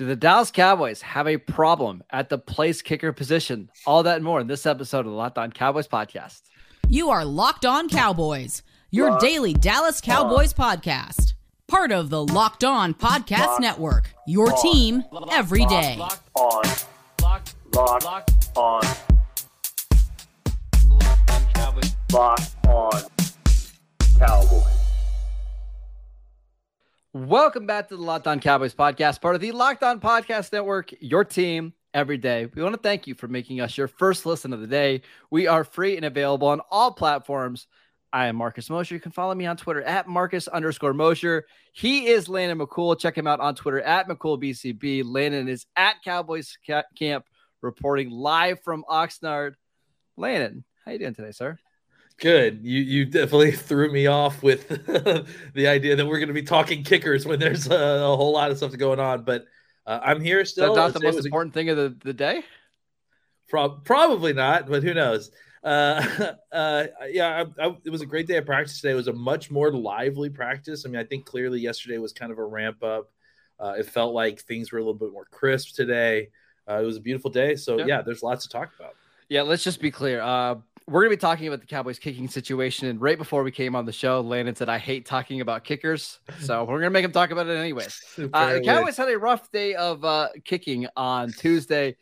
Do the Dallas Cowboys have a problem at the place kicker position? All that and more in this episode of the Locked On Cowboys podcast. You are Locked On Cowboys, your Locked daily Dallas Cowboys on. podcast. Part of the Locked On Podcast Locked Network, your on. team every day. Locked on. Locked, Locked, Locked on. Locked on Cowboys. Welcome back to the Locked On Cowboys podcast, part of the Locked On Podcast Network, your team every day. We want to thank you for making us your first listen of the day. We are free and available on all platforms. I am Marcus Mosher. You can follow me on Twitter at Marcus underscore Mosher. He is Landon McCool. Check him out on Twitter at McCoolBCB. Landon is at Cowboys Camp reporting live from Oxnard. Landon, how you doing today, sir? Good. You you definitely threw me off with the idea that we're going to be talking kickers when there's a, a, whole lot of stuff going on. But uh, I'm here still. That's not the most important a, thing of the, the day. Pro- probably not, but who knows? Uh, uh, yeah, I, I, it was a great day of practice today. It was a much more lively practice. I mean, I think clearly yesterday was kind of a ramp up. Uh, it felt like things were a little bit more crisp today. Uh, it was a beautiful day. So yeah. yeah, there's lots to talk about. Yeah, let's just be clear. Uh, we're going to be talking about the Cowboys kicking situation. And right before we came on the show, Landon said, I hate talking about kickers. So we're going to make him talk about it anyway. Uh, the Cowboys had a rough day of uh, kicking on Tuesday.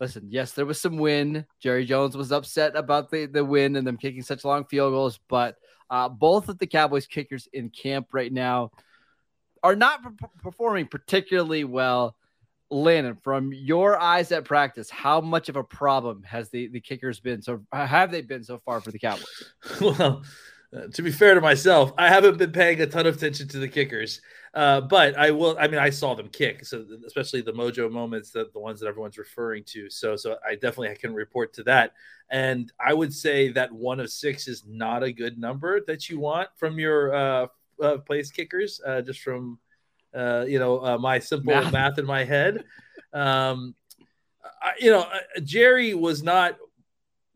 Listen, yes, there was some win. Jerry Jones was upset about the, the win and them kicking such long field goals. But uh, both of the Cowboys kickers in camp right now are not performing particularly well. Landon, from your eyes at practice, how much of a problem has the, the kickers been? So have they been so far for the Cowboys? well, uh, to be fair to myself, I haven't been paying a ton of attention to the kickers, uh, but I will. I mean, I saw them kick, so especially the mojo moments, that the ones that everyone's referring to. So, so I definitely can report to that. And I would say that one of six is not a good number that you want from your uh, uh place kickers, uh, just from uh, you know, uh, my simple math. math in my head. Um, I, you know, uh, Jerry was not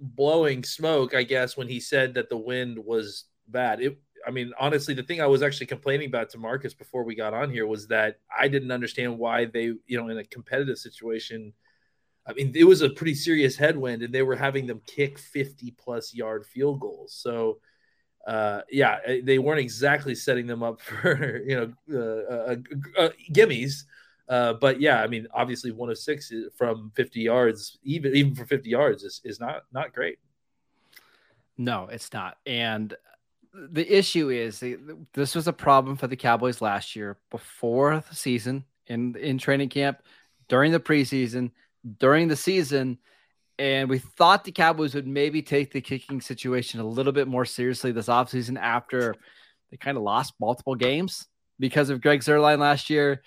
blowing smoke, I guess, when he said that the wind was bad. It, I mean, honestly, the thing I was actually complaining about to Marcus before we got on here was that I didn't understand why they, you know, in a competitive situation, I mean, it was a pretty serious headwind and they were having them kick 50 plus yard field goals. So, uh, yeah, eh, they weren't exactly setting them up for you know uh, uh, uh, gimmies. Uh, but yeah, I mean, obviously one of six from 50 yards, even even for 50 yards, is, is not not great. No, it's not. And the issue is this was a problem for the Cowboys last year before the season in in training camp, during the preseason, during the season and we thought the Cowboys would maybe take the kicking situation a little bit more seriously this offseason after they kind of lost multiple games because of Greg Zuerlein last year.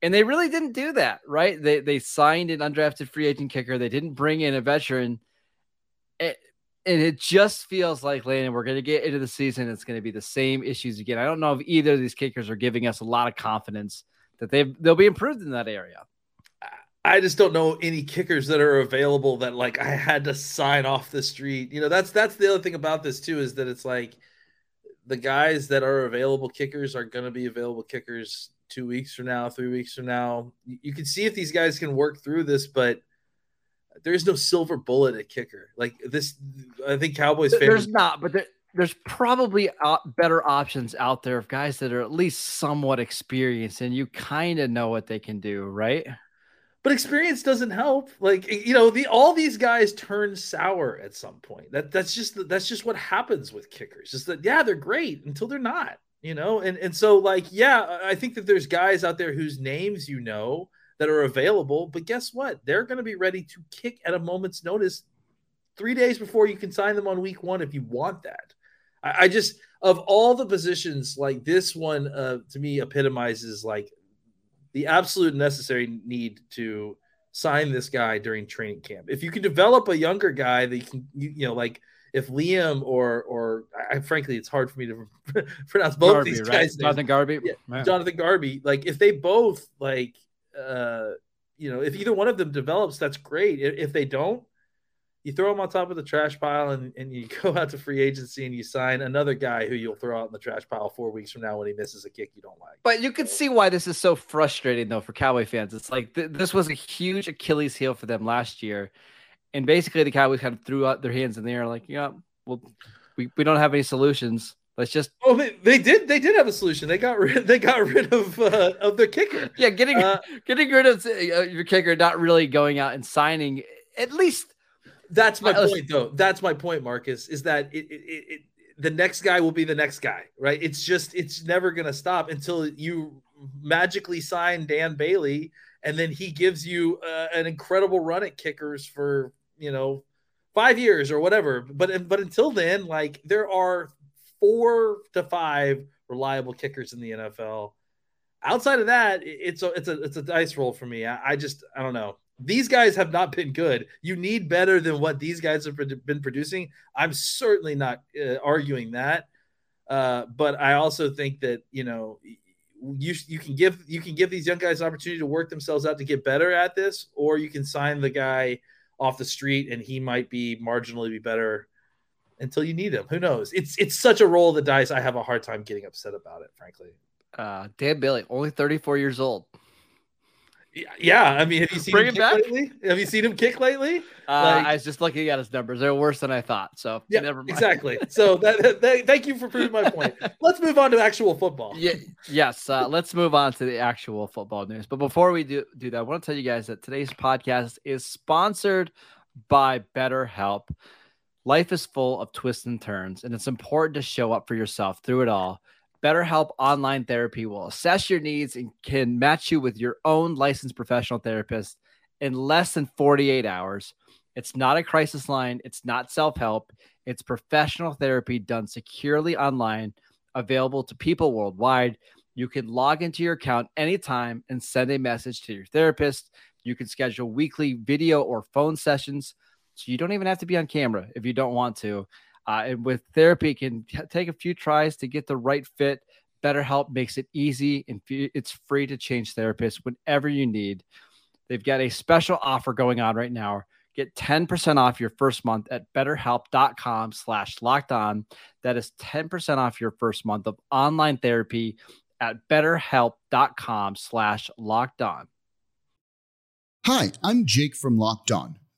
And they really didn't do that, right? They they signed an undrafted free agent kicker. They didn't bring in a veteran. It, and it just feels like Landon, we're going to get into the season. It's going to be the same issues again. I don't know if either of these kickers are giving us a lot of confidence that they they'll be improved in that area. I just don't know any kickers that are available that like I had to sign off the street. You know, that's that's the other thing about this too is that it's like the guys that are available kickers are going to be available kickers 2 weeks from now, 3 weeks from now. You, you can see if these guys can work through this, but there's no silver bullet at kicker. Like this I think Cowboys fans There's not, but there, there's probably uh, better options out there of guys that are at least somewhat experienced and you kind of know what they can do, right? But experience doesn't help. Like you know, the all these guys turn sour at some point. That that's just that's just what happens with kickers. Just that yeah, they're great until they're not. You know, and and so like yeah, I think that there's guys out there whose names you know that are available, but guess what? They're going to be ready to kick at a moment's notice three days before you can sign them on week one if you want that. I, I just of all the positions, like this one, uh, to me epitomizes like the absolute necessary need to sign this guy during training camp. If you can develop a younger guy that you can, you, you know, like if Liam or or I, frankly, it's hard for me to pronounce both Garibay, these right? guys. Jonathan Garibay. Yeah, Man. Jonathan Garibay. Like if they both like, uh, you know, if either one of them develops, that's great. If, if they don't, you throw them on top of the trash pile and, and you go out to free agency and you sign another guy who you'll throw out in the trash pile four weeks from now when he misses a kick you don't like. But you can see why this is so frustrating, though, for Cowboy fans. It's like th- this was a huge Achilles heel for them last year. And basically, the Cowboys kind of threw out their hands in the air, like, yeah, well, we, we don't have any solutions. Let's just Oh, they, they did. They did have a solution. They got rid. They got rid of uh, of their kicker. yeah, getting Uh, getting rid of uh, your kicker, not really going out and signing at least. That's my I- point, though. That's my point, Marcus. Is that it, it, it? The next guy will be the next guy, right? It's just it's never going to stop until you magically sign Dan Bailey, and then he gives you uh, an incredible run at kickers for you know five years or whatever. But but until then, like there are four to five reliable kickers in the NFL. Outside of that, it's a it's a it's a dice roll for me. I, I just I don't know. These guys have not been good. You need better than what these guys have been producing. I'm certainly not uh, arguing that, uh, but I also think that you know you you can give you can give these young guys an opportunity to work themselves out to get better at this, or you can sign the guy off the street and he might be marginally be better until you need him. Who knows? It's it's such a roll of the dice. I have a hard time getting upset about it, frankly. Uh, Dan Bailey, only 34 years old. Yeah, I mean, have you seen Bring him it kick back? lately? Have you seen him kick lately? Uh, Like- I was just looking at his numbers; they're worse than I thought. So Yeah, never mind. exactly. So that, that- thank you for proving my point. Let's move on to actual football. Yeah, yes. Uh, let's move on to the actual football news. But before we do do that, I want to tell you guys that today's podcast is sponsored by BetterHelp. Life is full of twists and turns, and it's important to show up for yourself through it all. BetterHelp Online Therapy will assess your needs and can match you with your own licensed professional therapist in less than 48 hours. It's not a crisis line, it's not self help, it's professional therapy done securely online, available to people worldwide. You can log into your account anytime and send a message to your therapist. You can schedule weekly video or phone sessions. So you don't even have to be on camera if you don't want to. Uh, and with therapy, it can t- take a few tries to get the right fit. BetterHelp makes it easy and f- it's free to change therapists whenever you need. They've got a special offer going on right now. Get 10% off your first month at betterhelp.com slash locked on. That is 10% off your first month of online therapy at betterhelp.com slash locked on. Hi, I'm Jake from Locked On.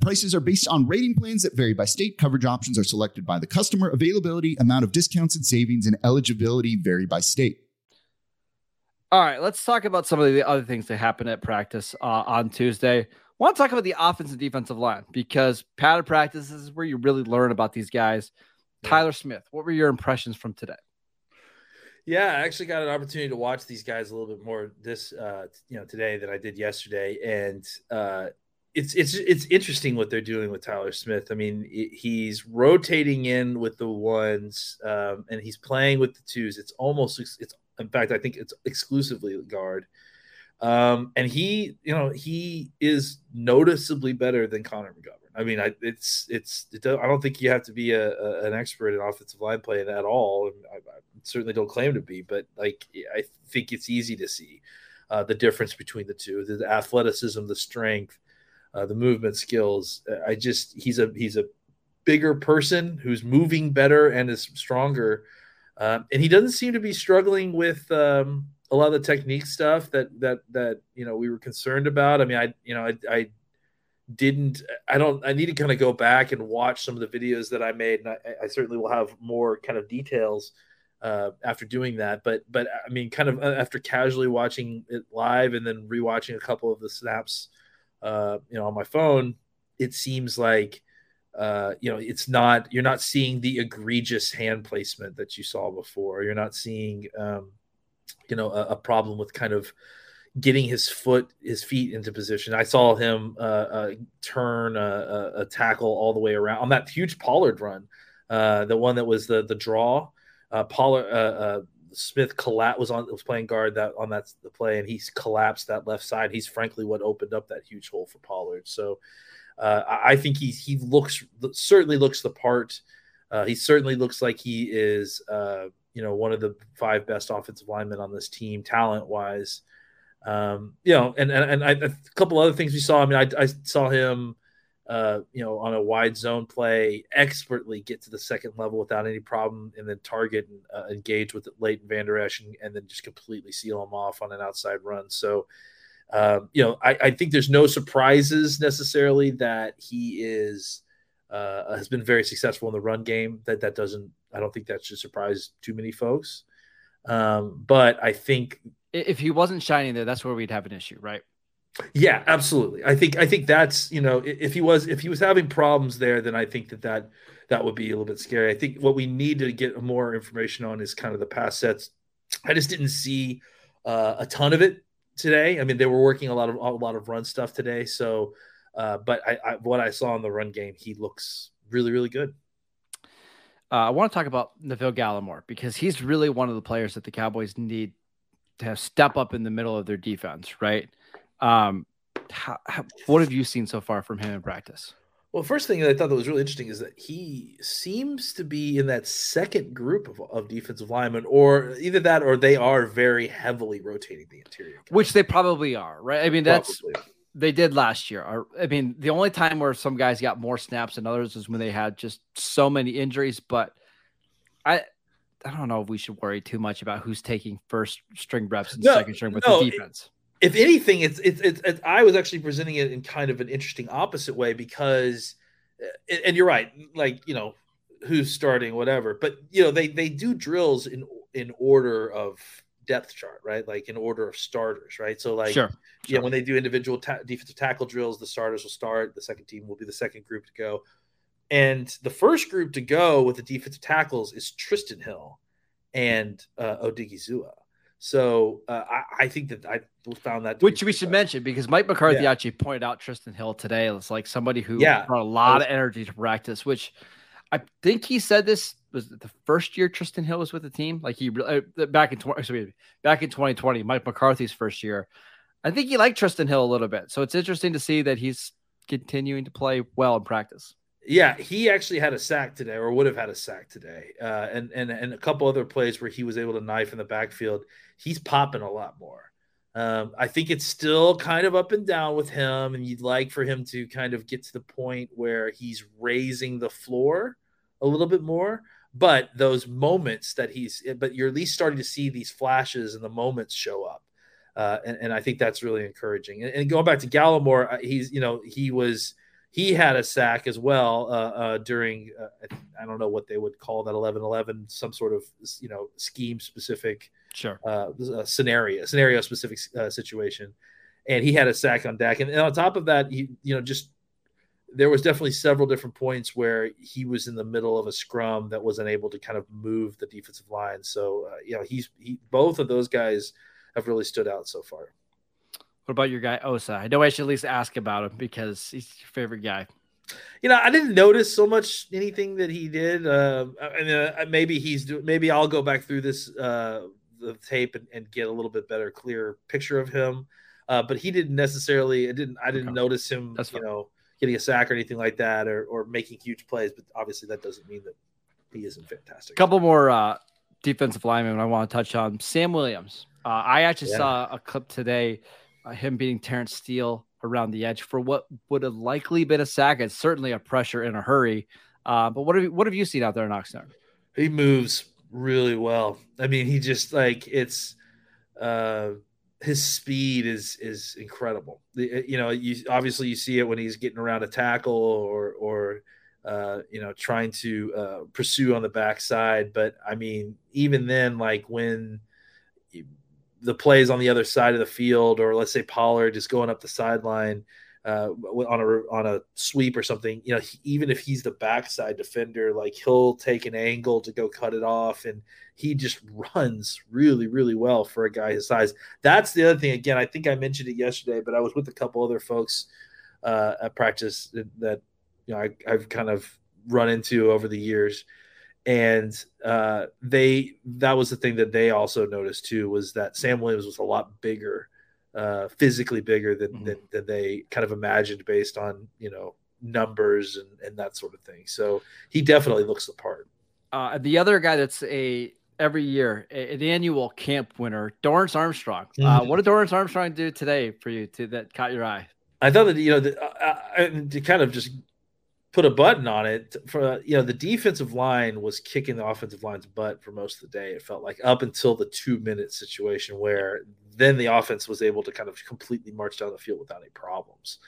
Prices are based on rating plans that vary by state. Coverage options are selected by the customer. Availability, amount of discounts and savings, and eligibility vary by state. All right, let's talk about some of the other things that happened at practice uh, on Tuesday. I want to talk about the offense and defensive line because padded practice is where you really learn about these guys. Tyler Smith, what were your impressions from today? Yeah, I actually got an opportunity to watch these guys a little bit more this uh you know today than I did yesterday and uh it's it's it's interesting what they're doing with Tyler Smith. I mean, it, he's rotating in with the ones um and he's playing with the twos. It's almost it's in fact I think it's exclusively guard. Um and he, you know, he is noticeably better than Connor McGovern. I mean, I, it's it's. It I don't think you have to be a, a, an expert in offensive line play at all. I, I certainly don't claim to be, but like I think it's easy to see uh, the difference between the two: the athleticism, the strength, uh, the movement skills. I just he's a he's a bigger person who's moving better and is stronger, um, and he doesn't seem to be struggling with um, a lot of the technique stuff that that that you know we were concerned about. I mean, I you know I, I didn't I don't I need to kind of go back and watch some of the videos that I made, and I, I certainly will have more kind of details uh, after doing that. But but I mean, kind of uh, after casually watching it live and then rewatching a couple of the snaps, uh, you know, on my phone, it seems like uh, you know it's not you're not seeing the egregious hand placement that you saw before. You're not seeing um, you know a, a problem with kind of getting his foot his feet into position i saw him uh, uh, turn a, a, tackle all the way around on that huge pollard run uh, the one that was the the draw uh, pollard uh, uh, smith collapsed was on was playing guard that on that the play and he's collapsed that left side. He's frankly what opened up that huge hole for pollard. So I, I think he he looks certainly looks the part. Uh, he certainly looks like he is uh, you know one of the five best offensive linemen on this team talent wise um, you know, and and, and I, a couple other things we saw. I mean, I, I saw him, uh, you know, on a wide zone play, expertly get to the second level without any problem, and then target and uh, engage with Leighton Vander Esch, and, and, then just completely seal him off on an outside run. So, um, you know, I, I, think there's no surprises necessarily that he is uh, has been very successful in the run game. That that doesn't. I don't think that should surprise too many folks. Um, but I think if he wasn't shining there, that's where we'd have an issue, right? Yeah, absolutely. I think I think that's you know if he was if he was having problems there, then I think that that that would be a little bit scary. I think what we need to get more information on is kind of the pass sets. I just didn't see uh, a ton of it today. I mean, they were working a lot of a lot of run stuff today. So, uh, but I, I, what I saw in the run game, he looks really really good. Uh, I want to talk about Neville Gallimore because he's really one of the players that the Cowboys need to have step up in the middle of their defense, right? Um, how, how, what have you seen so far from him in practice? Well, first thing that I thought that was really interesting is that he seems to be in that second group of, of defensive linemen, or either that or they are very heavily rotating the interior, which they probably are, right? I mean, that's probably. they did last year. I mean, the only time where some guys got more snaps than others is when they had just so many injuries. But I, I don't know if we should worry too much about who's taking first string reps and no, second string with no, the defense. If anything, it's, it's, it's it's I was actually presenting it in kind of an interesting opposite way because, uh, and you're right, like you know who's starting, whatever. But you know they they do drills in in order of depth chart, right? Like in order of starters, right? So like, sure, yeah, when they do individual ta- defensive tackle drills, the starters will start. The second team will be the second group to go. And the first group to go with the defensive tackles is Trysten Hill and uh, Odighizuwa. So uh, I, I, think that I found that which we should mention because Mike McCarthy yeah. actually pointed out Trysten Hill today as like somebody who yeah. brought a lot was, of energy to practice. Which I think he said this was the first year Trysten Hill was with the team. Like he uh, back in twenty back in twenty twenty, Mike McCarthy's first year. I think he liked Trysten Hill a little bit. So it's interesting to see that he's continuing to play well in practice. Yeah, he actually had a sack today, or would have had a sack today, uh, and and and a couple other plays where he was able to knife in the backfield. He's popping a lot more. Um, I think it's still kind of up and down with him, and you'd like for him to kind of get to the point where he's raising the floor a little bit more. But those moments that he's, but you're at least starting to see these flashes and the moments show up, uh, and, and I think that's really encouraging. And, and going back to Gallimore, uh, he's you know he was he had a sack as well uh, uh, during uh, I don't know what they would call that 11-11 some sort of you know scheme specific sure. uh, uh, scenario scenario specific uh, situation. And he had a sack on Dak. And, and, on top of that he you know just there was definitely several different points where he was in the middle of a scrum that wasn't able to kind of move the defensive line. So you know he's he both of those guys have really stood out so far what about your guy Osa? I know I should at least ask about him because he's your favorite guy. You know, I didn't notice so much anything that he did. Uh, and uh, maybe he's doing. Maybe I'll go back through this uh, the tape and, and, get a little bit better, clear picture of him. Uh, but he didn't necessarily. I didn't. I didn't okay. notice him. That's you fine. know, getting a sack or anything like that, or or making huge plays. But obviously, that doesn't mean that he isn't fantastic. A couple more uh, defensive linemen I want to touch on. Sam Williams. Uh, I actually yeah. saw a clip today uh, him beating Terence Steele around the edge for what would have likely been a sack. It's certainly a pressure in a hurry. Uh, but what have you, what have you seen out there in Oxnard? He moves really well. I mean, he just like it's uh, his speed is is incredible. The, you know, you obviously you see it when he's getting around a tackle or or uh, you know trying to uh, pursue on the backside. But I mean, even then, like when the plays on the other side of the field, or let's say Pollard is going up the sideline uh, on a on a sweep or something, you know, he, even if he's the backside defender, like he'll take an angle to go cut it off, and he just runs really, really well for a guy his size. That's the other thing. Again, I think I mentioned it yesterday, but I was with a couple other folks uh, at practice that, that you know I, I've kind of run into over the years and uh, they that was the thing that they also noticed too was that Sam Williams was a lot bigger, uh, physically bigger than, mm-hmm. than, than they kind of imagined based on you know numbers and, and that sort of thing. So he definitely looks the part. Uh, the other guy that's a every year an annual camp winner, Dorance Armstrong. Uh, mm-hmm. what did Dorance Armstrong do today for you to that caught your eye? I thought that you know the, uh, uh, to kind of just put a button on it for you know the defensive line was kicking the offensive line's butt for most of the day it felt like up until the two minute situation where then the offense was able to kind of completely march down the field without any problems.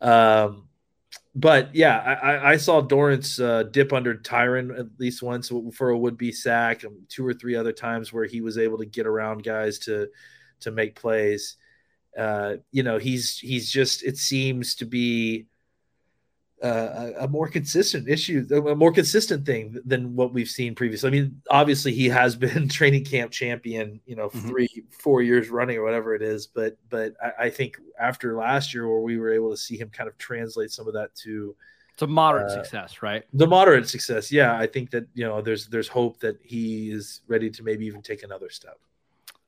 Um, but yeah i, I saw dorance uh, dip under tyron at least once for a would-be sack and two or three other times where he was able to get around guys to to make plays. Uh, you know he's he's just it seems to be uh, a, more consistent issue, a more consistent thing than what we've seen previously. I mean, obviously he has been training camp champion, you know, mm-hmm. three, four years running or whatever it is. But, but I, I, think after last year, where we were able to see him kind of translate some of that to, a moderate uh, success, right? The moderate success, yeah. I think that you know, there's there's hope that he is ready to maybe even take another step.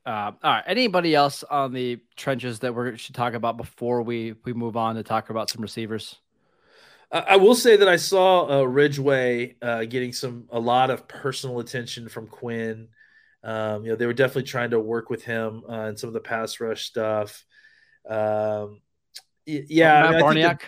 Uh, all right. Anybody else on the trenches that we should talk about before we we move on to talk about some receivers? I will say that I saw uh, Ridgeway uh, getting some a lot of personal attention from Quinn. Um, you know, they were definitely trying to work with him uh, in some of the pass rush stuff. Um, yeah, I mean, Farniok.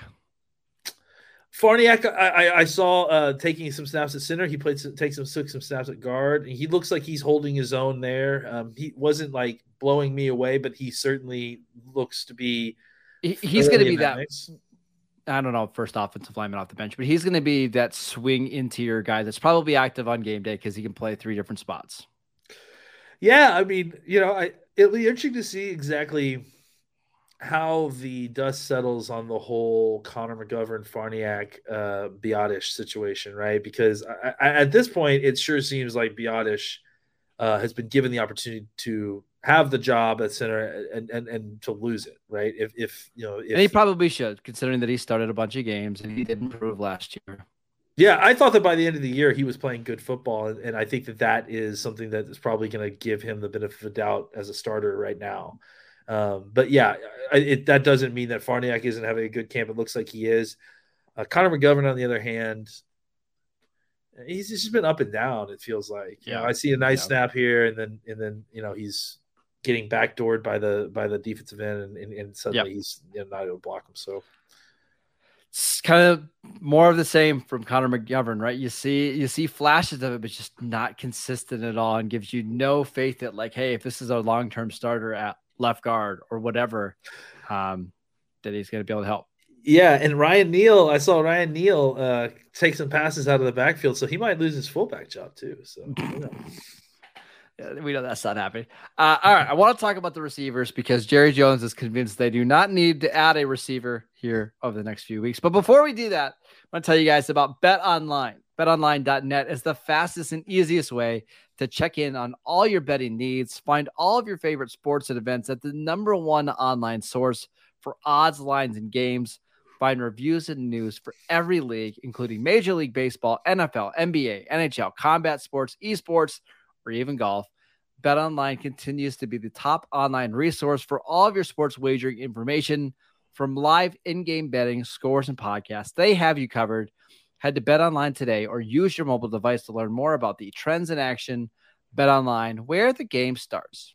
Farniok, I, I, saw uh, taking some snaps at center. He played some, takes some took some snaps at guard. And he looks like he's holding his own there. Um, he wasn't like blowing me away, but he certainly looks to be. He, he's going to be that. Mix. I don't know, first offensive lineman off the bench, but he's going to be that swing interior guy that's probably active on game day because he can play three different spots. Yeah, I mean, you know, I it'll be interesting to see exactly how the dust settles on the whole Connor McGovern Farniok uh Biadasz situation, right? Because I, I, at this point, it sure seems like Biadasz uh, has been given the opportunity to have the job at center and, and, and to lose it, right? If, if you know, if, and he probably should, considering that he started a bunch of games and he didn't improve last year. Yeah, I thought that by the end of the year he was playing good football, and, and I think that that is something that is probably going to give him the benefit of the doubt as a starter right now. Um, but yeah, it, that doesn't mean that Farniok isn't having a good camp. It looks like he is. Uh, Connor McGovern, on the other hand, he's just been up and down. It feels like. Yeah, you know, I see a nice yeah. snap here, and then and then you know he's getting backdoored by the by the defensive end, and, and, and suddenly yep. he's you know, not able to block him. So it's kind of more of the same from Connor McGovern, right? You see you see flashes of it, but just not consistent at all, and gives you no faith that like, hey, if this is a long term starter at left guard or whatever, um, that he's going to be able to help. Yeah, and Ryan Neal, I saw Ryan Neal uh, take some passes out of the backfield, so he might lose his fullback job too. So. we know that's not happening. Uh, all right, I want to talk about the receivers because Jerry Jones is convinced they do not need to add a receiver here over the next few weeks. But before we do that, I want to tell you guys about BetOnline. BetOnline.net is the fastest and easiest way to check in on all your betting needs. Find all of your favorite sports and events at the number one online source for odds, lines, and games. Find reviews and news for every league, including Major League Baseball, NFL, NBA, NHL, combat sports, esports or even golf, BetOnline continues to be the top online resource for all of your sports wagering information from live in-game betting, scores, and podcasts. They have you covered. Head to BetOnline today or use your mobile device to learn more about the trends in action. BetOnline, where the game starts.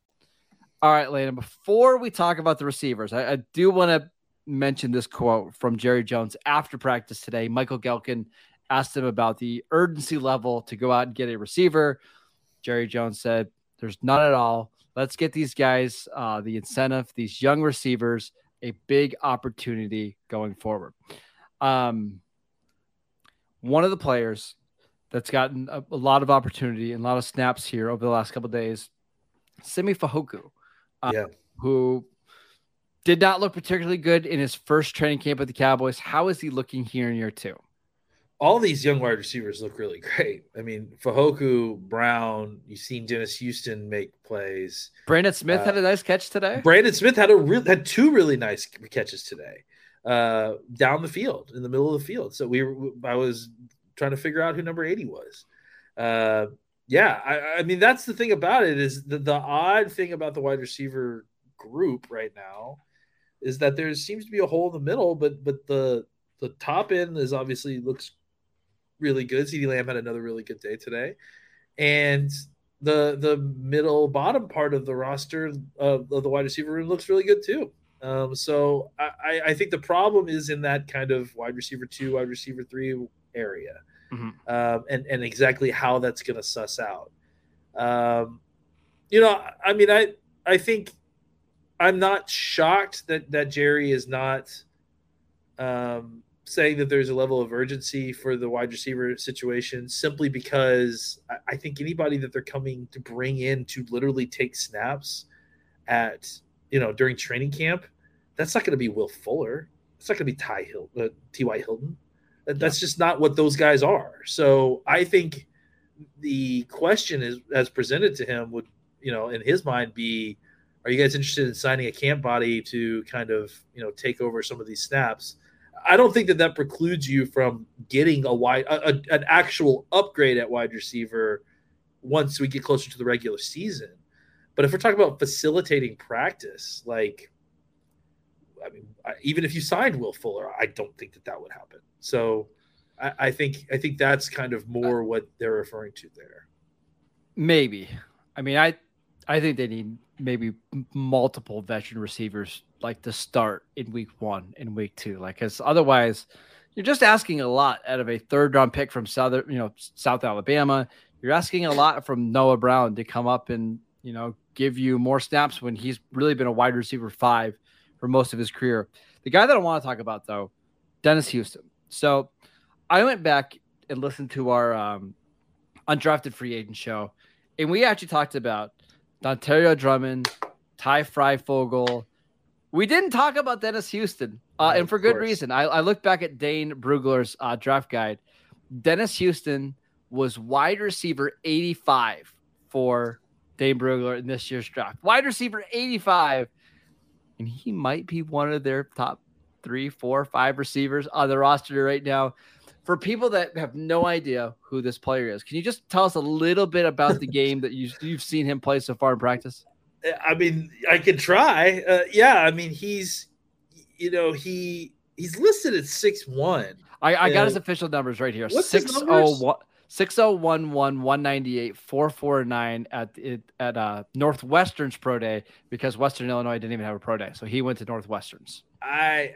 All right, Landon, before we talk about the receivers, I, I do want to mention this quote from Jerry Jones after practice today. Michael Gehlken asked him about the urgency level to go out and get a receiver. Jerry Jones said, There's none at all. Let's get these guys uh, the incentive, these young receivers, a big opportunity going forward. Um, one of the players that's gotten a, a, lot of opportunity and a lot of snaps here over the last couple days, Simi Fehoko uh, yeah. who did not look particularly good in his first training camp with the Cowboys. How is he looking here in year two? All these young wide receivers look really great. I mean, Fehoko, Brown, you've seen Dennis Houston make plays. Brandon Smith uh, had a nice catch today. Brandon Smith had a real had two really nice catches today, uh, down the field in the middle of the field. So we, were, I was trying to figure out who number eighty was. Uh, yeah, I, I, mean that's the thing about it is the, the odd thing about the wide receiver group right now is that there seems to be a hole in the middle, but but the the top end is obviously looks really good. CeeDee Lamb had another really good day today, and the the middle bottom part of the roster of, of the wide receiver room looks really good too. Um, so I, I think the problem is in that kind of wide receiver two, wide receiver three area mm-hmm. um, and and exactly how that's going to suss out. Um, you know, I mean, I I think I'm not shocked that that Jerry is not um, saying that there's a level of urgency for the wide receiver situation, simply because I, I think anybody that they're coming to bring in to literally take snaps at you know during training camp, that's not going to be Will Fuller. It's not going to be Ty Hill, uh, T.Y. Hilton. That's just not what those guys are. So I think the question is as presented to him would, you know, in his mind be, are you guys interested in signing a camp body to kind of, you know, take over some of these snaps? I don't think that that precludes you from getting a wide, a, a, an actual upgrade at wide receiver once we get closer to the regular season. But if we're talking about facilitating practice, like, I mean, even if you signed Will Fuller, I don't think that that would happen. So I, I think I think that's kind of more what they're referring to there. Maybe. I mean, I I think they need maybe multiple veteran receivers like to start in week one and week two, like because otherwise you're just asking a lot out of a third round pick from southern, you know, South Alabama. You're asking a lot from Noah Brown to come up and you know give you more snaps when he's really been a wide receiver five for most of his career. The guy that I want to talk about though, Dennis Houston. So I went back and listened to our um, undrafted free agent show, and we actually talked about Dontario Drummond, Ty Fryfogle. We didn't talk about Dennis Houston, uh, and for good reason. I, I looked back at Dane Brugler's uh, draft guide. Dennis Houston was wide receiver 85 for Dane Brugler in this year's draft. Wide receiver 85. And he might be one of their top three, four, five receivers on the roster right now. For people that have no idea who this player is, can you just tell us a little bit about the game that you, you've seen him play so far in practice? I mean, I could try. Uh, yeah, I mean, he's, you know, he he's listed at six one. I, I got his official numbers right here. Six oh one. 6011 198 449 at at uh, Northwestern's pro day because Western Illinois didn't even have a pro day. So he went to Northwestern's. I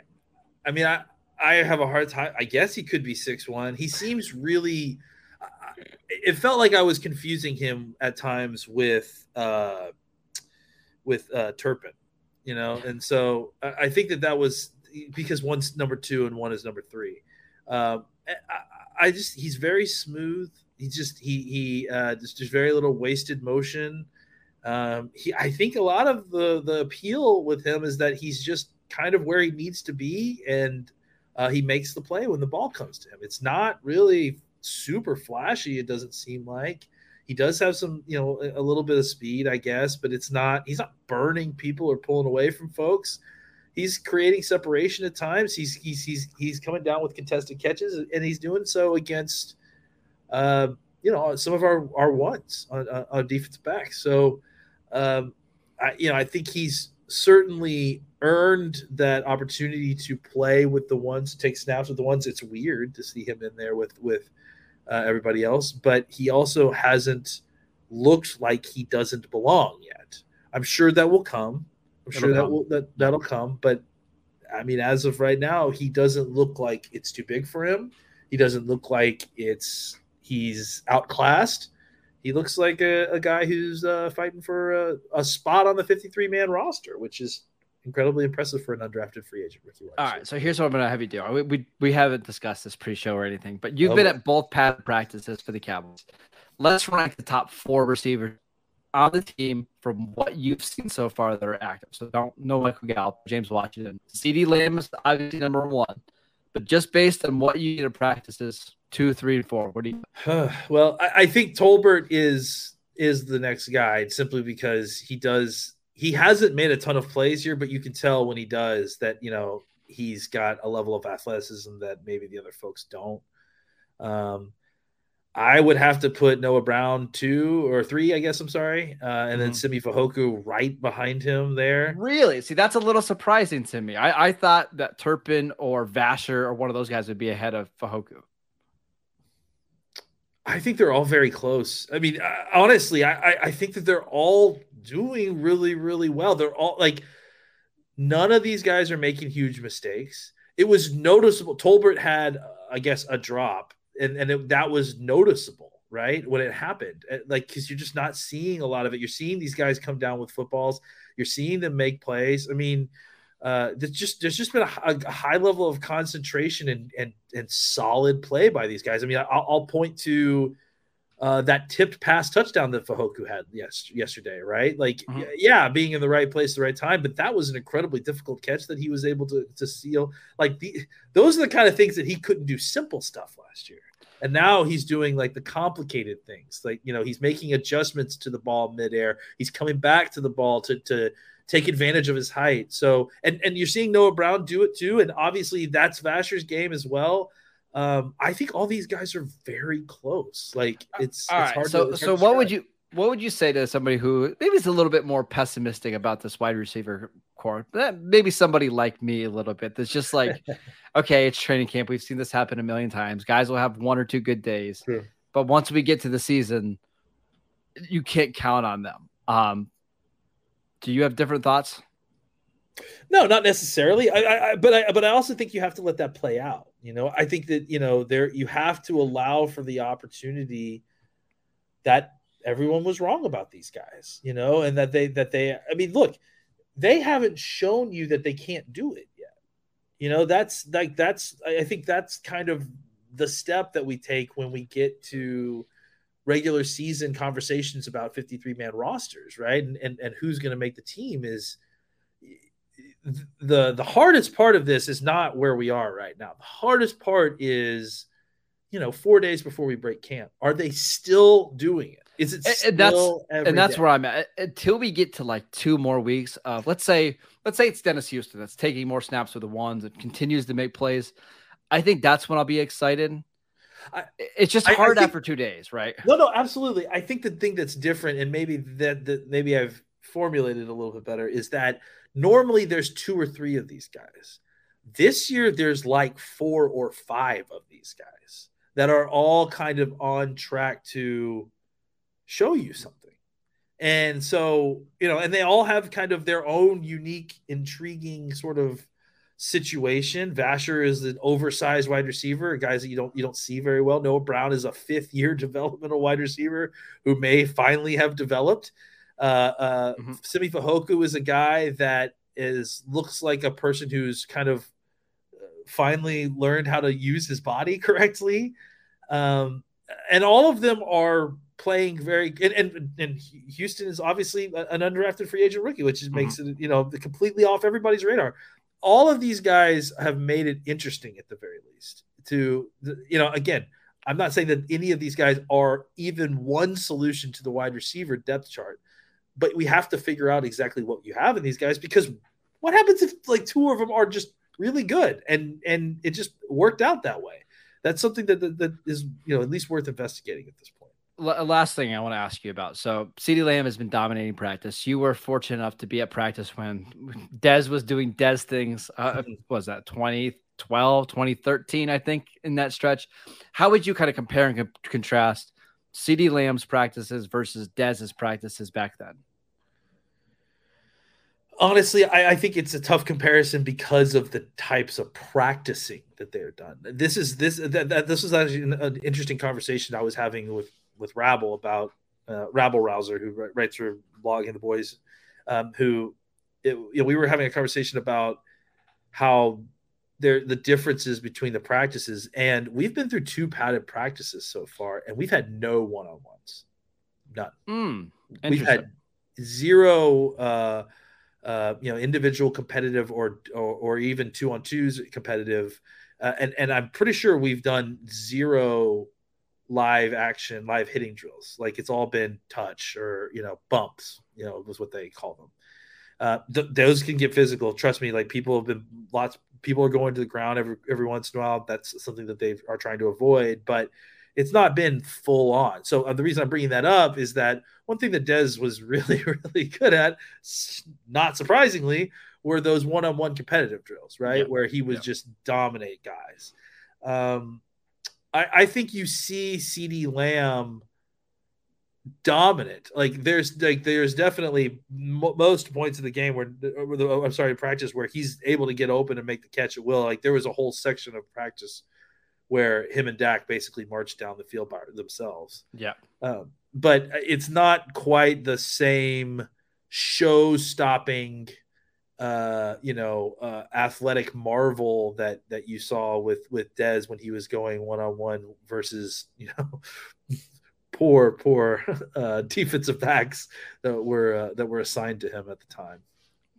I mean, I I have a hard time. I guess he could be six one. He seems really. It felt like I was confusing him at times with uh, with uh, Turpin, you know, and so I think that that was because one's number two and one is number three. Um, I, I, just he's very smooth. He just he he uh, just just very little wasted motion. Um, he I think a lot of the the appeal with him is that he's just kind of where he needs to be, and uh, he makes the play when the ball comes to him. It's not really super flashy. It doesn't seem like He does have some, you know, a little bit of speed, I guess, but it's not. He's not burning people or pulling away from folks. He's creating separation at times. He's he's he's he's coming down with contested catches, and he's doing so against, uh, you know, some of our our ones on, on defensive back. So, um, I you know, I think he's certainly earned that opportunity to play with the ones, take snaps with the ones. It's weird to see him in there with with uh, everybody else, but he also hasn't looked like he doesn't belong yet. I'm sure that will come. I'm It'll sure that will that that'll come, but I mean, as of right now, he doesn't look like it's too big for him. He doesn't look like it's he's outclassed. He looks like a, a guy who's uh, fighting for a, a spot on the 53 man roster, which is incredibly impressive for an undrafted free agent. All right, so here's what I'm gonna have you do. We we, we haven't discussed this pre-show or anything, but you've been at both pad practices for the Cowboys. Let's rank the top four receivers on the team from what you've seen so far that are active. So don't know Michael Gallup, James Washington, CeeDee Lamb is obviously number one, but just based on what you need to practices, two, three, and four. What do you? well, I, I think Tolbert is is the next guy simply because he does he hasn't made a ton of plays here, but you can tell when he does that, you know, he's got a level of athleticism that maybe the other folks don't. Um, I would have to put Noah Brown two or three, I guess. I'm sorry, uh, and mm-hmm. then Simi Fehoko right behind him there. Really? See, that's a little surprising to me. I, I thought that Turpin or Vasher or one of those guys would be ahead of Fehoko. I think they're all very close. I mean, uh, honestly, I, I, I think that they're all doing really, really well. They're all like, none of these guys are making huge mistakes. It was noticeable. Tolbert had, I guess, a drop, and and it, that was noticeable, right, when it happened. Uh, like, because you're just not seeing a lot of it. You're seeing these guys come down with footballs. You're seeing them make plays. I mean, uh, there's just there's just been a, a, high level of concentration and and and solid play by these guys. I mean, I'll, I'll point to uh, that tipped pass touchdown that Fehoko had yes yesterday, right? Like, mm-hmm. yeah, being in the right place at the right time, but that was an incredibly difficult catch that he was able to to seal. Like, the, those are the kind of things that he couldn't do simple stuff last year, and now he's doing like the complicated things. Like, you know, he's making adjustments to the ball midair. He's coming back to the ball to to take advantage of his height. So, and and you're seeing Noah Brown do it too, and obviously that's Vasher's game as well. Um, I think all these guys are very close. Like uh, it's, all it's right. So, to, so what would you what would you say to somebody who maybe is a little bit more pessimistic about this wide receiver core? Maybe somebody like me a little bit. That's just like, okay, it's training camp. We've seen this happen a million times. Guys will have one or two good days, True. but once we get to the season, you can't count on them. Um, do you have different thoughts? No, not necessarily. I, I, but I, but I also think you have to let that play out. You know, I think that you know there you have to allow for the opportunity that everyone was wrong about these guys. You know, and that they that they. I mean, look, they haven't shown you that they can't do it yet. You know, that's like that's. I think that's kind of the step that we take when we get to regular season conversations about 53 man rosters, right? And and, and who's going to make the team is the the hardest part of this is not where we are right now. The hardest part is, you know, four days before we break camp. Are they still doing it? Is it and that's and that's day? where I'm at until we get to like two more weeks of let's say let's say it's Dennis Houston that's taking more snaps with the ones and continues to make plays. I think that's when I'll be excited. I, it's just hard I, I think, after two days, right? No, no, absolutely. I think the thing that's different, and maybe that, that maybe I've formulated a little bit better, is that Normally, there's two or three of these guys. This year, there's like four or five of these guys that are all kind of on track to show you something. And so, you know, and they all have kind of their own unique, intriguing sort of situation. Vasher is an oversized wide receiver, guys that you don't you don't see very well. Noah Brown is a fifth year developmental wide receiver who may finally have developed. Uh, uh, mm-hmm. Simi Fehoko is a guy that is looks like a person who's kind of uh, finally learned how to use his body correctly. Um, and all of them are playing very and, and, and Houston is obviously an undrafted free agent rookie, which mm-hmm. makes it you know completely off everybody's radar. All of these guys have made it interesting at the very least. To you know, again, I'm not saying that any of these guys are even one solution to the wide receiver depth chart, but we have to figure out exactly what you have in these guys because what happens if like two of them are just really good and and it just worked out that way? That's something that that, that is you know at least worth investigating at this point. L- last thing I want to ask you about. So CeeDee Lamb has been dominating practice. You were fortunate enough to be at practice when Dez was doing Dez things. Uh, Mhm. was that 2012, 2013, I think, in that stretch. How would you kind of compare and co- contrast CeeDee Lamb's practices versus Dez's practices back then? Honestly, I, I think it's a tough comparison because of the types of practicing that they're done. This is this that, that this was actually an, an interesting conversation I was having with with Rabble about uh, Rabble Rouser, who writes for Blogging the Boys, um, who it, you know, we were having a conversation about how there the differences between the practices, and we've been through two padded practices so far, and we've had no one on ones, none. Mm, we've had zero uh uh you know individual competitive or or, or even two on twos competitive uh, and and i'm pretty sure we've done zero live action live hitting drills like it's all been touch or you know bumps you know was what they call them uh th- those can get physical trust me like people have been lots people are going to the ground every every once in a while that's something that they are trying to avoid but it's not been full on. So uh, the reason I'm bringing that up is that one thing that Dez was really, really good at, not surprisingly, were those one-on-one competitive drills, right? Yeah. Where he would Yeah. just dominate guys. Um, I, I think you see CeeDee Lamb dominant. Like there's like there's definitely mo- most points of the game where, or the, I'm sorry, practice where he's able to get open and make the catch at will. Like there was a whole section of practice where him and Dak basically marched down the field by themselves. Yeah. Um, but it's not quite the same show-stopping, uh, you know, uh, athletic marvel that that you saw with with Dez when he was going one-on-one versus you know poor poor uh, defensive backs that were uh, that were assigned to him at the time.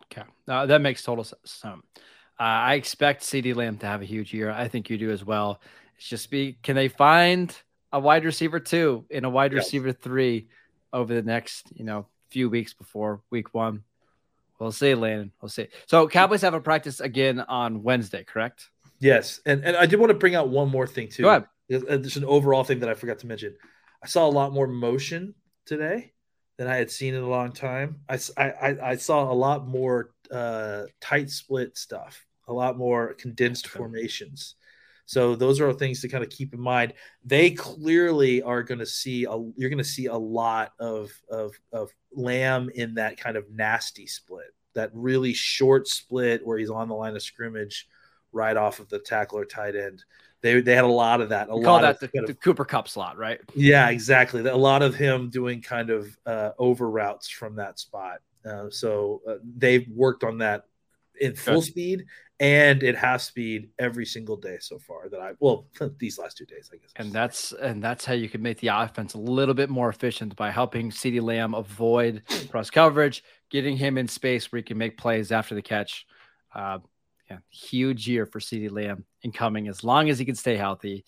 Okay, uh, that makes total sense. Um, uh, I expect CeeDee Lamb to have a huge year. I think you do as well. It's just be can they find a wide receiver two and a wide Yes. receiver three over the next you know few weeks before week one? We'll see, Landon. We'll see. So Cowboys have a practice again on Wednesday, correct? Yes, and and I did want to bring out one more thing too. Go ahead. There's there's an overall thing that I forgot to mention. I saw a lot more motion today than I had seen in a long time. I I, I saw a lot more uh, tight split stuff, a lot more condensed Okay. formations. So those are things to kind of keep in mind. They clearly are going to see a you're going to see a lot of of of Lamb in that kind of nasty split, that really short split where he's on the line of scrimmage, right off of the tackle or tight end. They they had a lot of that. A We call lot that of, the, of- the Cooper Kupp slot, right? yeah, exactly. A lot of him doing kind of uh, over routes from that spot. Uh, so uh, they've worked on that in full Good. speed and at half speed every single day so far that I well these last two days I guess. And that's and that's how you can make the offense a little bit more efficient by helping CeeDee Lamb avoid cross coverage, getting him in space where he can make plays after the catch. Uh, yeah, huge year for CeeDee Lamb incoming as long as he can stay healthy.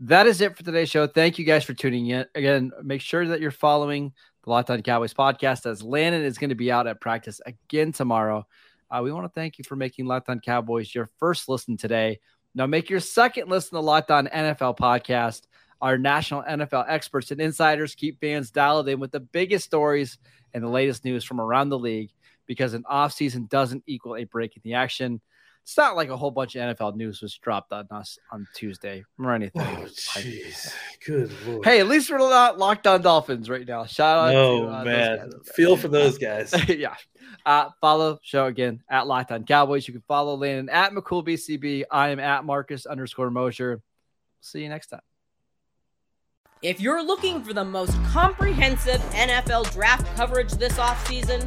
That is it for today's show. Thank you guys for tuning in. Again, make sure that you're following the Locked On Cowboys podcast as Landon is going to be out at practice again tomorrow. Uh, we want to thank you for making Locked On Cowboys your first listen today. Now make your second listen to Locked On NFL podcast. Our national NFL experts and insiders keep fans dialed in with the biggest stories and the latest news from around the league because an offseason doesn't equal a break in the action. It's not like a whole bunch of NFL news was dropped on us on Tuesday or anything. Oh jeez. Good lord. Hey, at least we're not locked on Dolphins right now. Shout out no to uh, those man. guys. Feel for those guys. yeah. Uh, follow show again at Locked On Cowboys. You can follow Landon at McCoolBCB. I am at Marcus underscore Mosher. See you next time. If you're looking for the most comprehensive NFL draft coverage this offseason,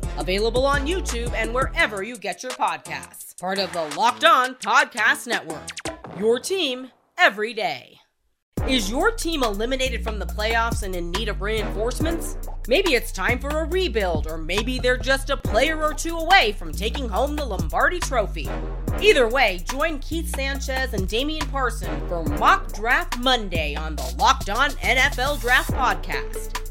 available on YouTube and wherever you get your podcasts. Part of the Locked On Podcast Network. Your team every day. Is your team eliminated from the playoffs and in need of reinforcements? Maybe it's time for a rebuild, or maybe they're just a player or two away from taking home the Lombardi Trophy. Either way, join Keith Sanchez and Damian Parson for Mock Draft Monday on the Locked On NFL Draft Podcast.